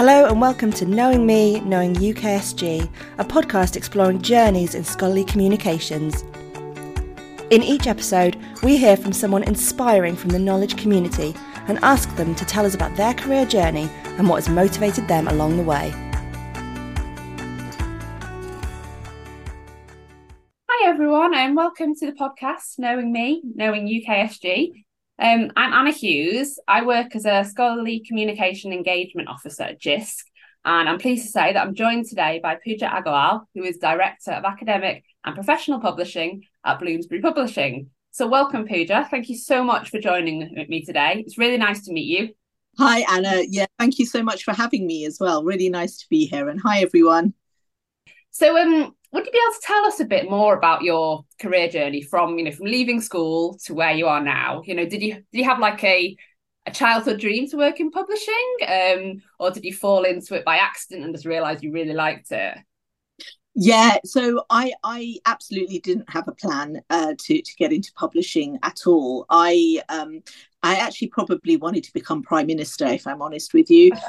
Hello and welcome to Knowing Me, Knowing UKSG, a podcast exploring journeys in scholarly communications. In each episode, we hear from someone inspiring from the knowledge community and ask them to tell us about their career journey and what has motivated them along the way. Hi, everyone, and welcome to the podcast Knowing Me, Knowing UKSG. Um, I'm Anna Hughes. I work as a scholarly communication engagement officer at JISC, and I'm pleased to say that I'm joined today by Pooja Aggarwal, who is Director of Academic and Professional Publishing at Bloomsbury Publishing. So, welcome, Pooja. Thank you so much for joining me today. It's really nice to meet you. Hi, Anna. Yeah, thank you so much for having me as well. Really nice to be here. And hi, everyone. So, um, would you be able to tell us a bit more about your career journey from you know from leaving school to where you are now? You know did you did you have like a a childhood dream to work in publishing? Um or did you fall into it by accident and just realize you really liked it? Yeah so i i absolutely didn't have a plan uh, to to get into publishing at all. I um i actually probably wanted to become prime minister if i'm honest with you.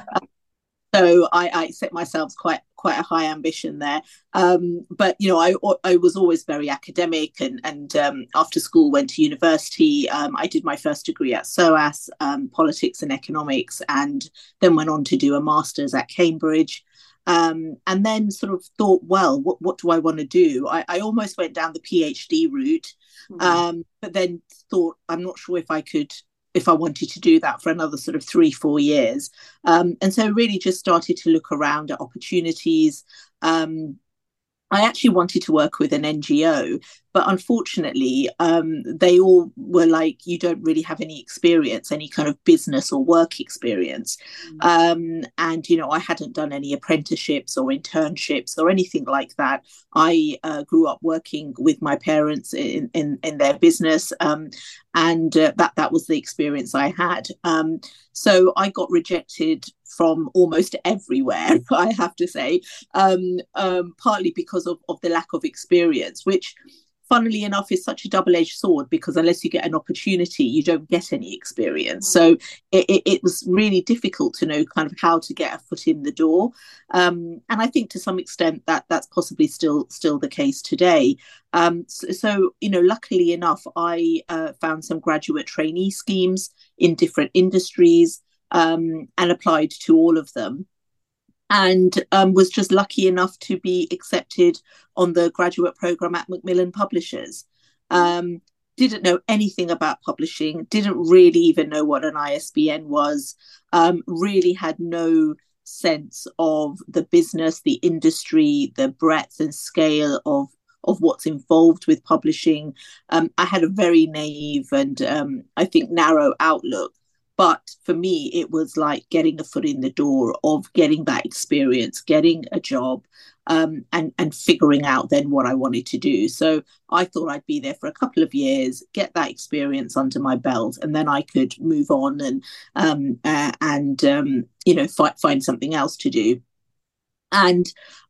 So I, I set myself quite quite a high ambition there. Um, but you know, I I was always very academic, and and um, after school went to university. Um, I did my first degree at SOAS, um, politics and economics, and then went on to do a master's at Cambridge. Um, and then sort of thought, well, what what do I want to do? I, I almost went down the PhD route, mm-hmm. but then thought I'm not sure if I could if I wanted to do that for another sort of three, four years. Um, and so really just started to look around at opportunities. Um, I actually wanted to work with an NGO, but unfortunately, um, they all were like, you don't really have any experience, any kind of business or work experience. Mm. Um, and, you know, I hadn't done any apprenticeships or internships or anything like that. I uh, grew up working with my parents in, in, in their business. Um, and uh, that, that was the experience I had. Um, so I got rejected from almost everywhere, I have to say, um, um, partly because of, of the lack of experience, which funnily enough is such a double-edged sword because unless you get an opportunity you don't get any experience. So it, it, it, was really difficult to know kind of how to get a foot in the door. Um, and i think to some extent that that's possibly still still the case today. Um, so, so, you know luckily enough i uh, found some graduate trainee schemes in different industries um, and applied to all of them and um, was just lucky enough to be accepted on the graduate program at Macmillan Publishers. Um, didn't know anything about publishing, didn't really even know what an ISBN was, um, really had no sense of the business, the industry, the breadth and scale of of what's involved with publishing. Um, I had a very naive and um, I think narrow outlook but for me, it was like getting a foot in the door of getting that experience, getting a job, um, and and figuring out then what I wanted to do. So I thought I'd be there for a couple of years, get that experience under my belt, and then I could move on and um, uh, and um, you know find find something else to do. And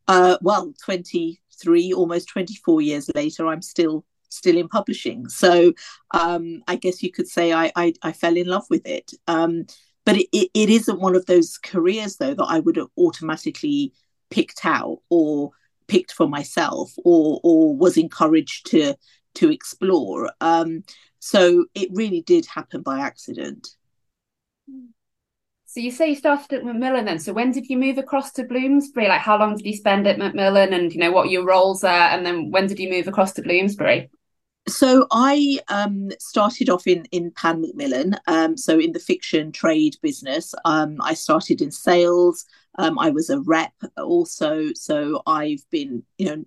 uh, well, twenty three, almost twenty four years later, I'm still still in publishing. So um, I guess you could say I, I, I fell in love with it. Um, but it, it, it isn't one of those careers though that I would have automatically picked out or picked for myself or or was encouraged to to explore. Um, so it really did happen by accident. So you say you started at Macmillan then. So when did you move across to Bloomsbury? Like how long did you spend at Macmillan and you know what your roles are? And then when did you move across to Bloomsbury? So I um, started off in in Pan Macmillan, um, so in the fiction trade business. Um, I started in sales. Um, I was a rep also, so I've been you know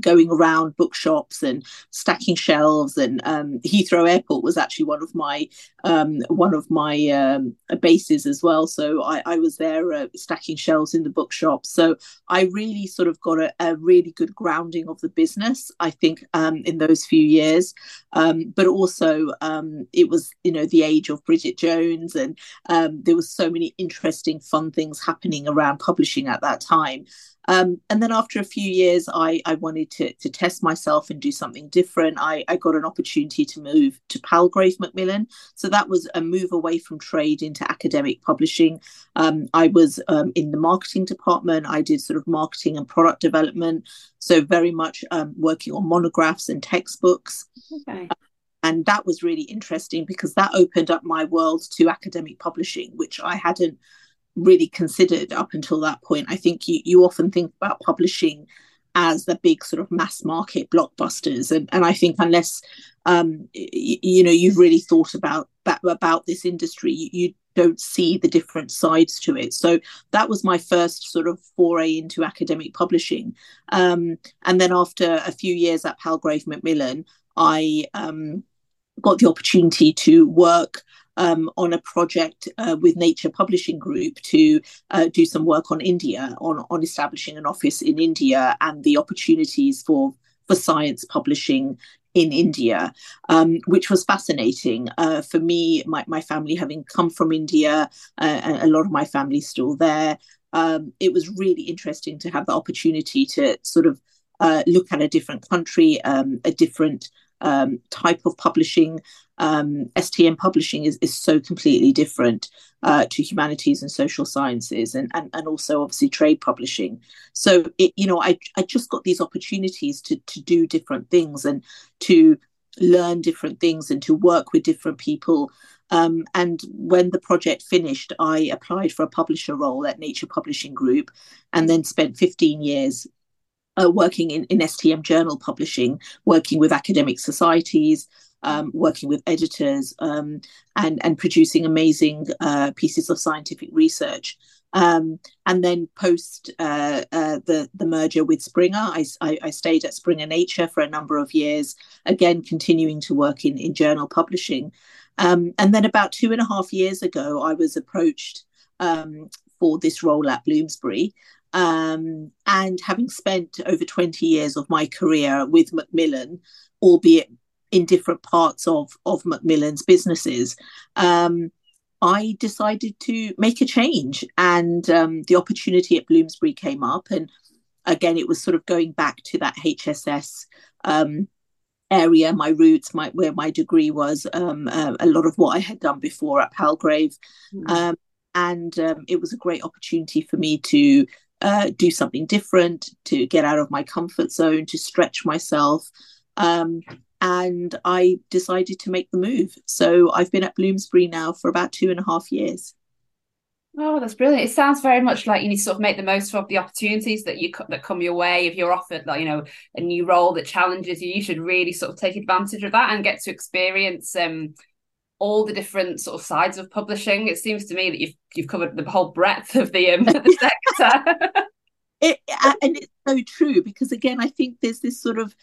going around bookshops and stacking shelves. And um, Heathrow Airport was actually one of my um, one of my um, bases as well. So I, I was there uh, stacking shelves in the bookshop. So I really sort of got a, a really good grounding of the business. I think um, in those few years, um, but also um, it was you know the age of Bridget Jones, and there was so many interesting, fun things happening around publishing at that time. Um, and then after a few years, I, I wanted to, to test myself and do something different, I, I got an opportunity to move to Palgrave Macmillan. So that was a move away from trade into academic publishing. Um, I was um, in the marketing department. I did sort of marketing and product development. So very much um, working on monographs and textbooks. Okay. And that was really interesting because that opened up my world to academic publishing, which I hadn't really considered up until that point. I think you, you often think about publishing as the big sort of mass market blockbusters, and and I think unless um, you, you know you've really thought about that about this industry, you, you don't see the different sides to it. So that was my first sort of foray into academic publishing. Um, and then after a few years at Palgrave Macmillan, I um, got the opportunity to work um, on a project uh, with Nature Publishing Group to uh, do some work on India, on, on establishing an office in India and the opportunities for, for science publishing in India, um, which was fascinating uh, for me. My, my family having come from India, uh, a lot of my family still there. Um, it was really interesting to have the opportunity to sort of uh, look at a different country, um, a different um, type of publishing. Um, STM publishing is, is so completely different uh, to humanities and social sciences, and, and and also obviously trade publishing. So it, you know, I I just got these opportunities to to do different things and to learn different things and to work with different people. Um, and when the project finished, I applied for a publisher role at Nature Publishing Group, and then spent 15 years uh, working in, in STM journal publishing, working with academic societies, um, working with editors, um, and, and producing amazing uh, pieces of scientific research. Um, and then post uh, uh, the the merger with Springer, I, I, I, stayed at Springer Nature for a number of years, again continuing to work in, in journal publishing. Um, and then about two and a half years ago, I was approached um, for this role at Bloomsbury, um, and having spent over 20 years of my career with Macmillan, albeit in different parts of, of Macmillan's businesses, um, I decided to make a change. And um, the opportunity at Bloomsbury came up. And again, it was sort of going back to that HSS um, area, my roots, my where my degree was, um, uh, a lot of what I had done before at Palgrave. Mm. and um, it was a great opportunity for me to uh, do something different, to get out of my comfort zone, to stretch myself. Um, and I decided to make the move. So I've been at Bloomsbury now for about two and a half years. Oh, that's brilliant! It sounds very much like you need to sort of make the most of the opportunities that you that come your way. If you're offered, like you know, a new role that challenges you, you should really sort of take advantage of that and get to experience um, all the different sort of sides of publishing. It seems to me that you've you've covered the whole breadth of the um, the sector. it, and it's so true because again, I think there's this sort of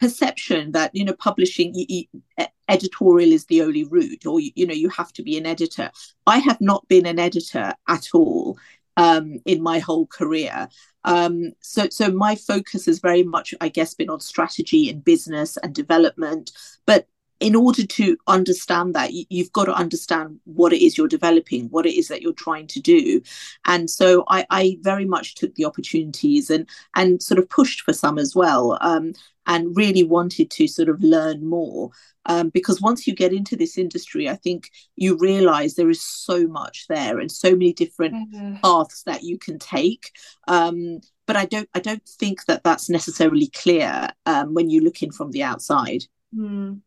perception that you know publishing you, you, editorial is the only route or you, you, know you have to be an editor i have not been an editor at all um, in my whole career um, so so my focus has very much i guess been on strategy and business and development but in order to understand that you've got to understand what it is you're developing what it is that you're trying to do. And so i, I very much took the opportunities and and sort of pushed for some as well um, and really wanted to sort of learn more. Um, because once you get into this industry i think you realize there is so much there and so many different mm-hmm. paths that you can take. Um, but i don't i don't think that that's necessarily clear um, when you look in from the outside. Mm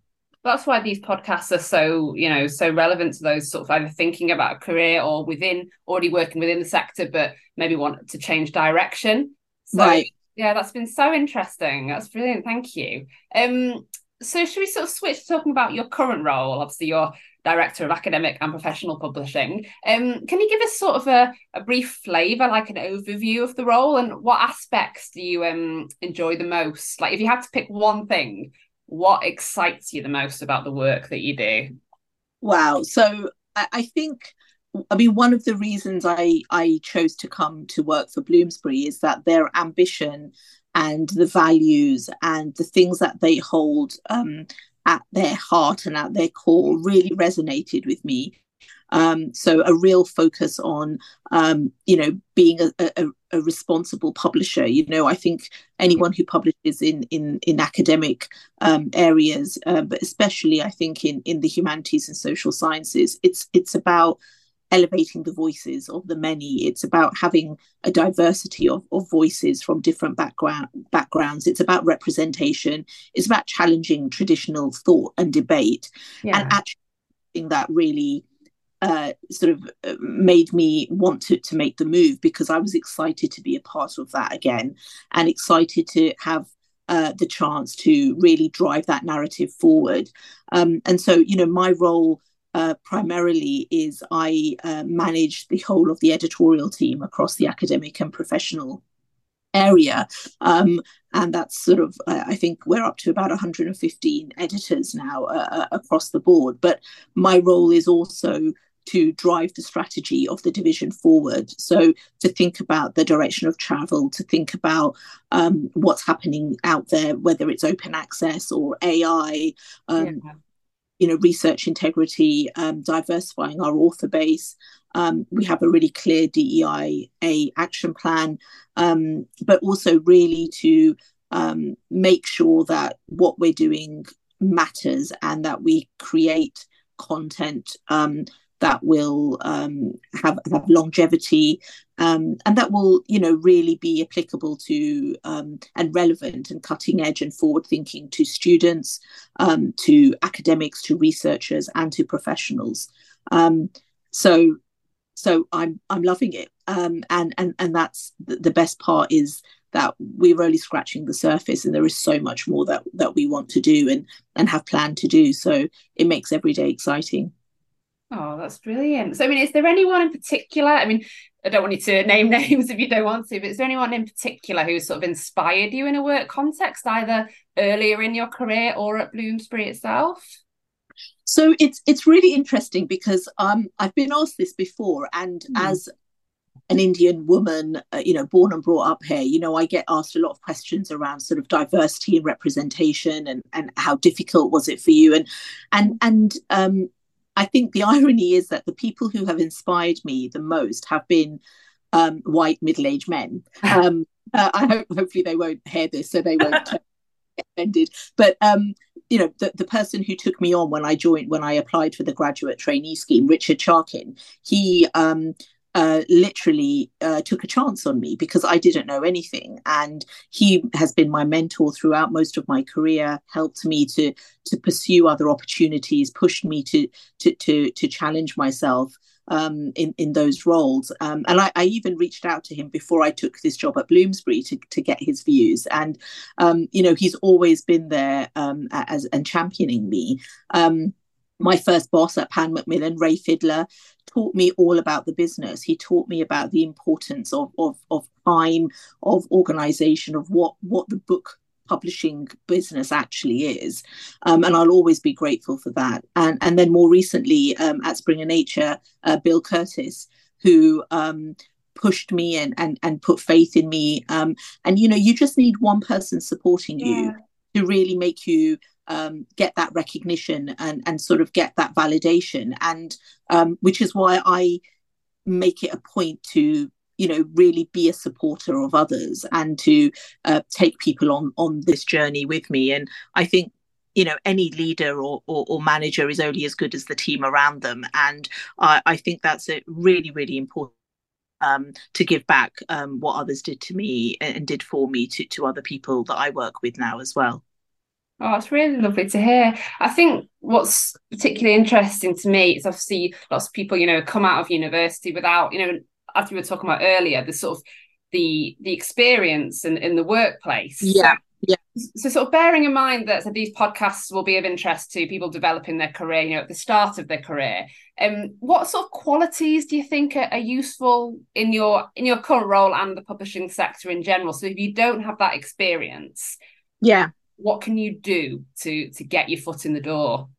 that's why these podcasts are so you know so relevant to those sort of either thinking about a career or within already working within the sector but maybe want to change direction. So right. yeah that's been so interesting. That's brilliant. Thank you. Um so should we sort of switch to talking about your current role? Obviously you're director of academic and professional publishing. Um can you give us sort of a, a brief flavor like an overview of the role and what aspects do you um enjoy the most? Like if you had to pick one thing what excites you the most about the work that you do? Wow. So I, I think I mean, one of the reasons I, I chose to come to work for Bloomsbury is that their ambition and the values and the things that they hold um, at their heart and at their core really resonated with me. Um, so a real focus on, um, you know, being a, a, a, responsible publisher. You know, I think anyone who publishes in in in academic um, areas, uh, but especially I think in in the humanities and social sciences, it's it's about elevating the voices of the many. It's about having a diversity of, of voices from different background backgrounds. It's about representation. It's about challenging traditional thought and debate, yeah. and actually that really uh, sort of uh, made me want to, to make the move because I was excited to be a part of that again and excited to have uh, the chance to really drive that narrative forward. Um, and so, you know, my role uh, primarily is I uh, manage the whole of the editorial team across the academic and professional area. Um, and that's sort of, I think we're up to about 115 editors now uh, uh, across the board. But my role is also to drive the strategy of the division forward. So to think about the direction of travel, to think about um, what's happening out there, whether it's open access or AI, um, yeah you know, research integrity, um, diversifying our author base. Um, we have a really clear DEI a action plan, um, but also really to um, make sure that what we're doing matters and that we create content um, that will um, have, have longevity um, and that will you know really be applicable to um, and relevant and cutting edge and forward thinking to students um, to academics to researchers and to professionals. Um, so so i'm i'm loving it. Um, and and and that's the, best part is that we're only scratching the surface and there is so much more that that we want to do and and have planned to do. So it makes every day exciting Oh, that's brilliant. So, I mean, is there anyone in particular? I mean, I don't want you to name names if you don't want to, but is there anyone in particular who sort of inspired you in a work context, either earlier in your career or at Bloomsbury itself? So it's it's really interesting because um, I've been asked this before, and mm. as an Indian woman, uh, you know, born and brought up here, you know, I get asked a lot of questions around sort of diversity and representation, and and how difficult was it for you, and and and um, I think the irony is that the people who have inspired me the most have been um, white middle-aged men. Um, uh, I hope hopefully they won't hear this, so they won't get offended. But um, you know, the, the person who took me on when I joined, when I applied for the graduate trainee scheme, Richard Charkin, he um, uh, literally uh, took a chance on me because I didn't know anything, and he has been my mentor throughout most of my career. Helped me to to pursue other opportunities, pushed me to to to, to challenge myself. Um, in in those roles. Um, and I, I, even reached out to him before I took this job at Bloomsbury to to get his views. And um, you know, he's always been there um, as and championing me. My first boss at Pan Macmillan, Ray Fiddler, taught me all about the business. He taught me about the importance of of, of time, of organization, of what what the book publishing business actually is. Um, and I'll always be grateful for that. And and then more recently um, at Springer Nature, uh, Bill Curtis, who um, pushed me and and and put faith in me. Um, and you know, you just need one person supporting yeah. you to really make you um, get that recognition and and sort of get that validation. And um, which is why I make it a point to you know really be a supporter of others and to uh, take people on on this journey with me. And I think you know any leader or, or, or manager is only as good as the team around them. And I, I think that's a really really important um, to give back um, what others did to me and did for me to, to other people that I work with now as well. Oh, it's really lovely to hear. I think what's particularly interesting to me is obviously lots of people, you know, come out of university without, you know, as we were talking about earlier, the sort of the the experience in, in the workplace. Yeah. So, yeah. So sort of bearing in mind that so these podcasts will be of interest to people developing their career, you know, at the start of their career. Um, what sort of qualities do you think are, are useful in your in your current role and the publishing sector in general? So if you don't have that experience, yeah what can you do to to get your foot in the door?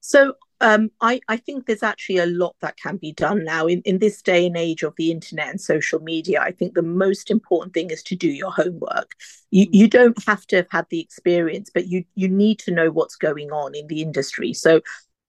So um, I, I think there's actually a lot that can be done now in, in this day and age of the internet and social media. I think the most important thing is to do your homework. You, mm. you don't have to have had the experience, but you, you need to know what's going on in the industry. So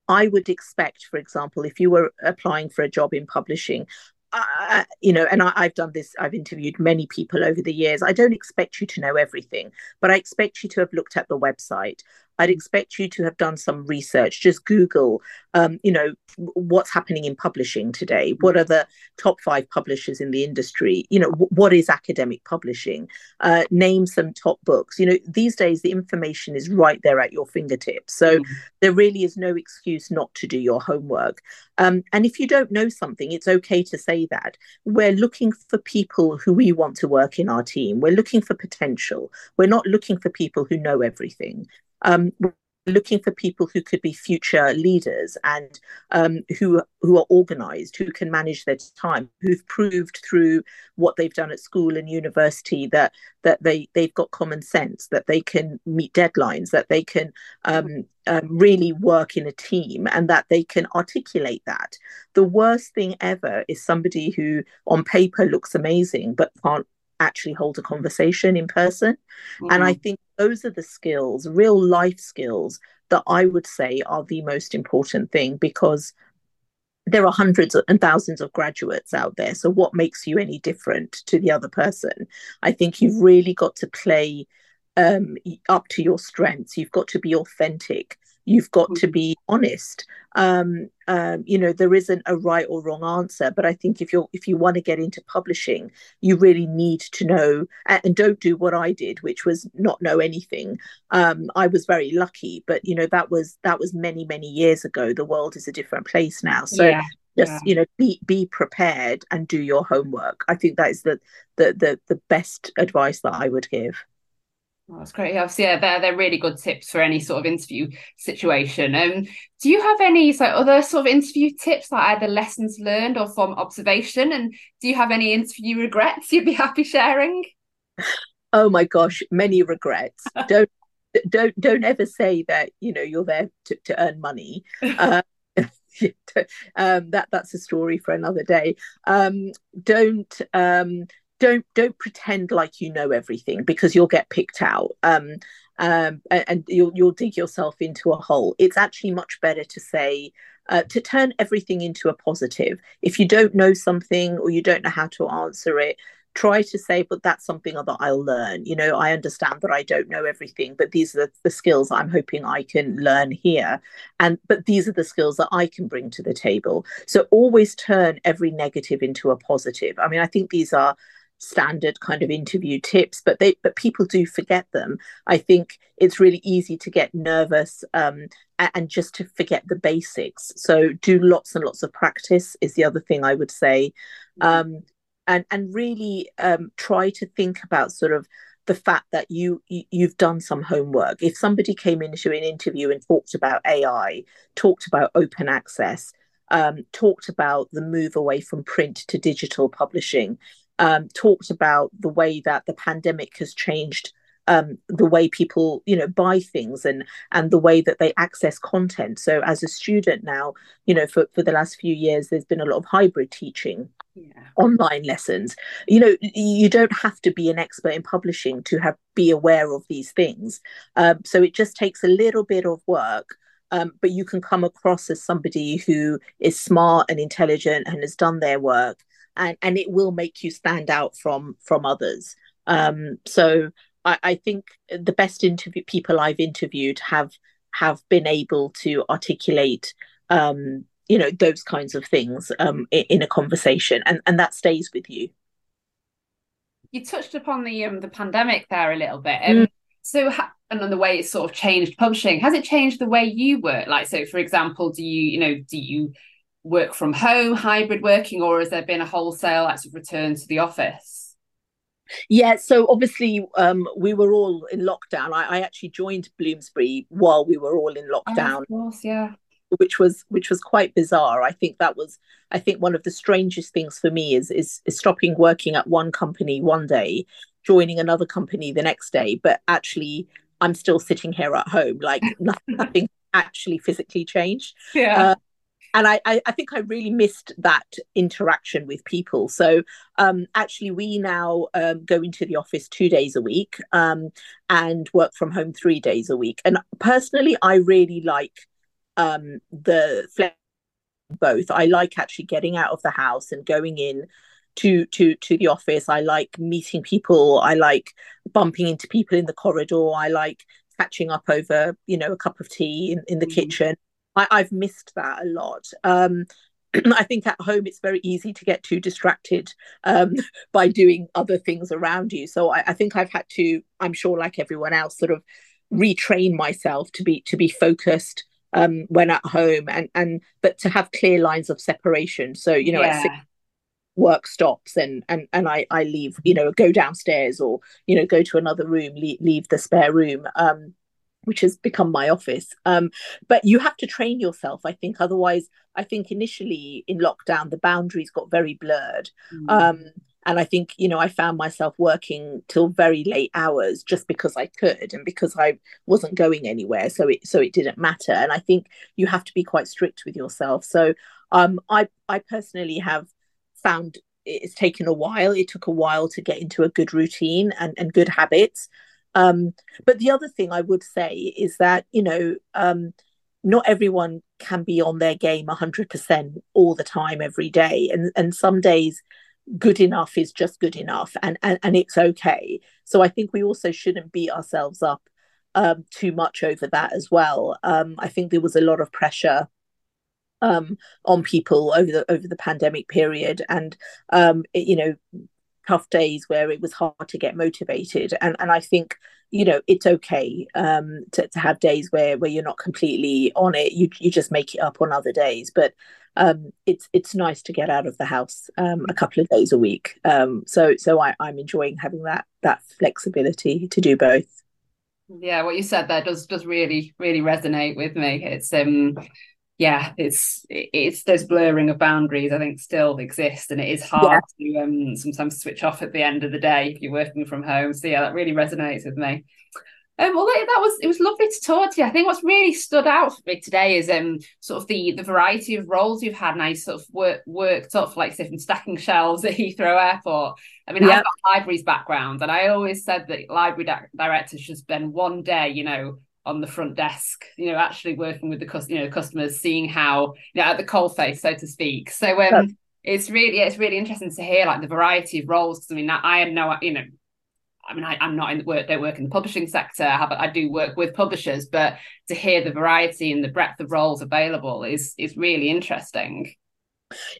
I would expect, for example, if you were applying for a job in publishing, uh, you know, and I, have done this, I've interviewed many people over the years. I don't expect you to know everything, but I expect you to have looked at the website. I'd expect you to have done some research. Just Google, um, you know, what's happening in publishing today. What are the top five publishers in the industry? You know, w- what is academic publishing? Uh, name some top books. You know, these days the information is right there at your fingertips. So mm-hmm. there really is no excuse not to do your homework. Um, and if you don't know something, it's okay to say that. We're looking for people who we want to work in our team. We're looking for potential. We're not looking for people who know everything um, looking for people who could be future leaders and um, who who are organized who can manage their time who've proved through what they've done at school and university that that they they've got common sense that they can meet deadlines that they can um, um, really work in a team and that they can articulate that. The worst thing ever is somebody who on paper looks amazing but can't actually hold a conversation in person. Mm-hmm. And I mm. think those are the skills, real life skills, that I would say are the most important thing because there are hundreds and thousands of graduates out there. So, what makes you any different to the other person? I think you've really got to play um, up to your strengths. You've got to be authentic. You've got to mm-hmm. be honest. Um, um, you know, there isn't a right or wrong answer, but I think if you're if you want to get into publishing, you really need to know and, and don't do what I did, which was not know anything. Um, I was very lucky, but you know that was that was many many years ago. The world is a different place now, so. Yeah just yeah. you know be be prepared and do your homework i think that is the the the, the best advice that i would give Oh, that's great. Obviously, yeah, they're they're really good tips for any sort of interview situation. Um, do you have any so other sort of interview tips, like either lessons learned or from observation? And do you have any interview regrets you'd be happy sharing? Oh my gosh, many regrets. don't don't don't ever say that you know you're there to, to earn money. Uh, um, that that's a story for another day. Um, don't um, don't don't pretend like you know everything because you'll get picked out um, um, and, you'll you'll dig yourself into a hole. It's actually much better to say uh, to turn everything into a positive. If you don't know something or you don't know how to answer it, try to say, but that's something that I'll learn. You know, I understand that I don't know everything, but these are the, the skills I'm hoping I can learn here. And but these are the skills that I can bring to the table. So always turn every negative into a positive. I mean, I think these are standard kind of interview tips but they but people do forget them. I think it's really easy to get nervous um, and, and just to forget the basics. So do lots and lots of practice is the other thing i would say. Mm-hmm. um, and and really um, try to think about sort of the fact that you, you have done some homework. If somebody came into an interview and talked about ai talked about open access um, talked about the move away from print to digital publishing um, talked about the way that the pandemic has changed um, the way people you know buy things and and the way that they access content. So as a student now you know for, for the last few years there's been a lot of hybrid teaching yeah. online lessons. You know you don't have to be an expert in publishing to have be aware of these things. Um, so it just takes a little bit of work um, but you can come across as somebody who is smart and intelligent and has done their work and and it will make you stand out from from others. Um, so I, I, think the best interview people I've interviewed have have been able to articulate um, you know those kinds of things um, in, in, a conversation and and that stays with you. You touched upon the um the pandemic there a little bit um, mm. so ha- and on the way it's sort of changed publishing has it changed the way you work? Like so for example do you you know do you work from home, hybrid working, or has there been a wholesale sort of return to the office? Yeah, so obviously um, we were all in lockdown. I, I, actually joined Bloomsbury while we were all in lockdown. Oh, of course, yeah. Which was which was quite bizarre. I think that was I think one of the strangest things for me is is, is stopping working at one company one day, joining another company the next day, but actually I'm still sitting here at home, like nothing, nothing actually physically changed. Yeah. Uh, and I, I, think I really missed that interaction with people. So um, actually, we now um, go into the office two days a week um, and work from home three days a week. And personally, I really like um, the both. I like actually getting out of the house and going in to to to the office. I like meeting people. I like bumping into people in the corridor. I like catching up over you know a cup of tea in, in the mm. kitchen. I, I've missed that a lot. Um, I think at home it's very easy to get too distracted um, by doing other things around you. So I, I, think I've had to, I'm sure, like everyone else, sort of retrain myself to be to be focused um, when at home and and but to have clear lines of separation. So you know, yeah. six, work stops and and and I I leave, you know, go downstairs or you know go to another room, leave, leave the spare room. Um, which has become my office. Um, but you have to train yourself, I think. Otherwise, I think initially in lockdown, the boundaries got very blurred. Mm. Um, and I think, you know, I found myself working till very late hours just because I could and because I wasn't going anywhere. So it so it didn't matter. And I think you have to be quite strict with yourself. So um, I I personally have found it's taken a while. It took a while to get into a good routine and, and good habits. Um, but the other thing I would say is that, you know, um, not everyone can be on their game 100% all the time every day. And, and some days, good enough is just good enough and, and, and it's okay. So I think we also shouldn't beat ourselves up um, too much over that as well. Um, I think there was a lot of pressure um, on people over the over the pandemic period, and um, it, you know tough days where it was hard to get motivated. And and I think you know it's okay um to, to have days where where you're not completely on it. You you just make it up on other days. But um it's it's nice to get out of the house um a couple of days a week. Um so so I, I'm enjoying having that that flexibility to do both. Yeah what you said there does does really really resonate with me. It's um yeah, it's it's those blurring of boundaries. I think still exist, and it is hard yeah. to um, sometimes switch off at the end of the day if you're working from home. So yeah, that really resonates with me. Um, well, that was it was lovely to talk to you. I think what's really stood out for me today is um sort of the the variety of roles you've had, and I sort of work, worked up like say from stacking shelves at Heathrow Airport. I mean, I've got libraries background, and I always said that library di- directors should spend one day, you know, on the front desk, you know, actually working with the you know customers, seeing how you know at the coal face, so to speak. So um, it's really it's really interesting to hear like the variety of roles. Because I mean, I had no, you know, I mean, I, am not in the work, don't work in the publishing sector. I, have, I do work with publishers, but to hear the variety and the breadth of roles available is is really interesting.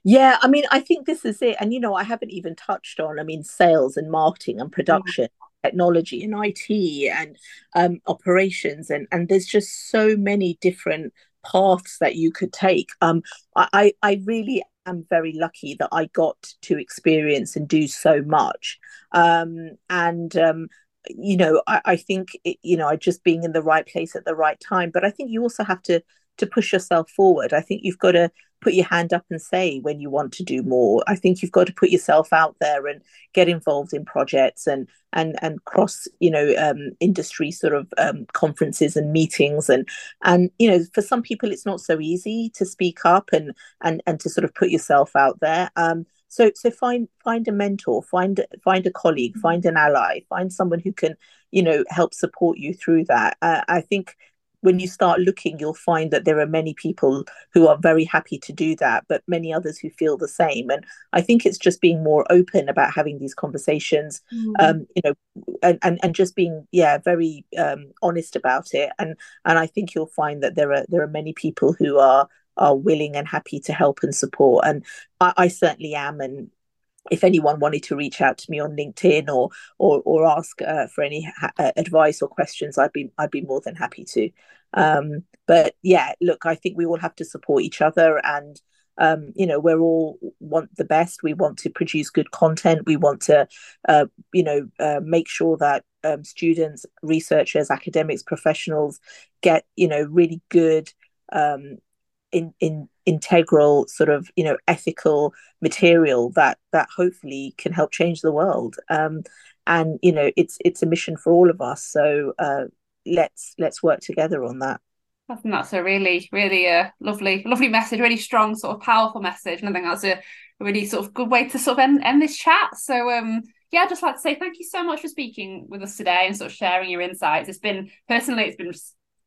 Yeah, I mean, I think this is it. And, you know, I haven't even touched on, I mean, sales and marketing and production technology and IT and um, operations, and and there's just so many different paths that you could take. Um, I I really am very lucky that I got to experience and do so much, um, and um, you know I, I think it, you know I just being in the right place at the right time. But I think you also have to to push yourself forward. I think you've got to put your hand up and say when you want to do more. I think you've got to put yourself out there and get involved in projects and and and cross you know um, industry sort of um, conferences and meetings and and you know for some people it's not so easy to speak up and and and to sort of put yourself out there. Um, so so find find a mentor, find find a colleague, find an ally, find someone who can you know help support you through that. Uh, I think when you start looking, you'll find that there are many people who are very happy to do that, but many others who feel the same. And I think it's just being more open about having these conversations, mm. um, you know, and, and, and just being, yeah, very um, honest about it. And and I think you'll find that there are there are many people who are are willing and happy to help and support. And I, I certainly am. And if anyone wanted to reach out to me on LinkedIn or or, or ask uh, for any ha- uh, advice or questions, I'd be I'd be more than happy to. Um, but yeah, look, I think we all have to support each other, and um, you know, we're all want the best. We want to produce good content. We want to, uh, you know, uh, make sure that um, students, researchers, academics, professionals get you know really good um, in in integral sort of you know ethical material that that hopefully can help change the world um, and you know it's it's a mission for all of us so uh, let's let's work together on that I think that's a really, really uh, lovely, lovely message, really strong, sort of powerful message. And I think that's a really sort of good way to sort of end, end this chat. So um yeah, I'd just like to say thank you so much for speaking with us today and sort of sharing your insights. It's been personally, it's been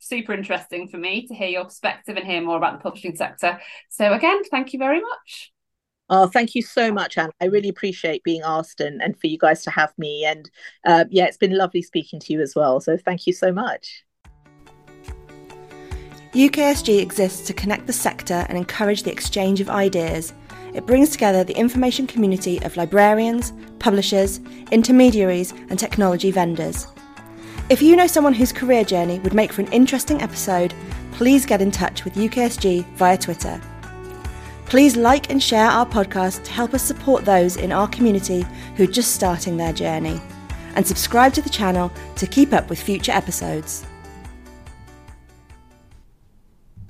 super interesting for me to hear your perspective and hear more about the publishing sector. So, again, thank you very much. Oh, thank you so much, Anne. I really appreciate being asked and, and for you guys to have me. And uh, yeah, it's been lovely speaking to you as well. So thank you so much. UKSG exists to connect the sector and encourage the exchange of ideas. It brings together the information community of librarians, publishers, intermediaries, and technology vendors. If you know someone whose career journey would make for an interesting episode, please get in touch with UKSG via Twitter. Please like and share our podcast to help us support those in our community who are just starting their journey. And subscribe to the channel to keep up with future episodes.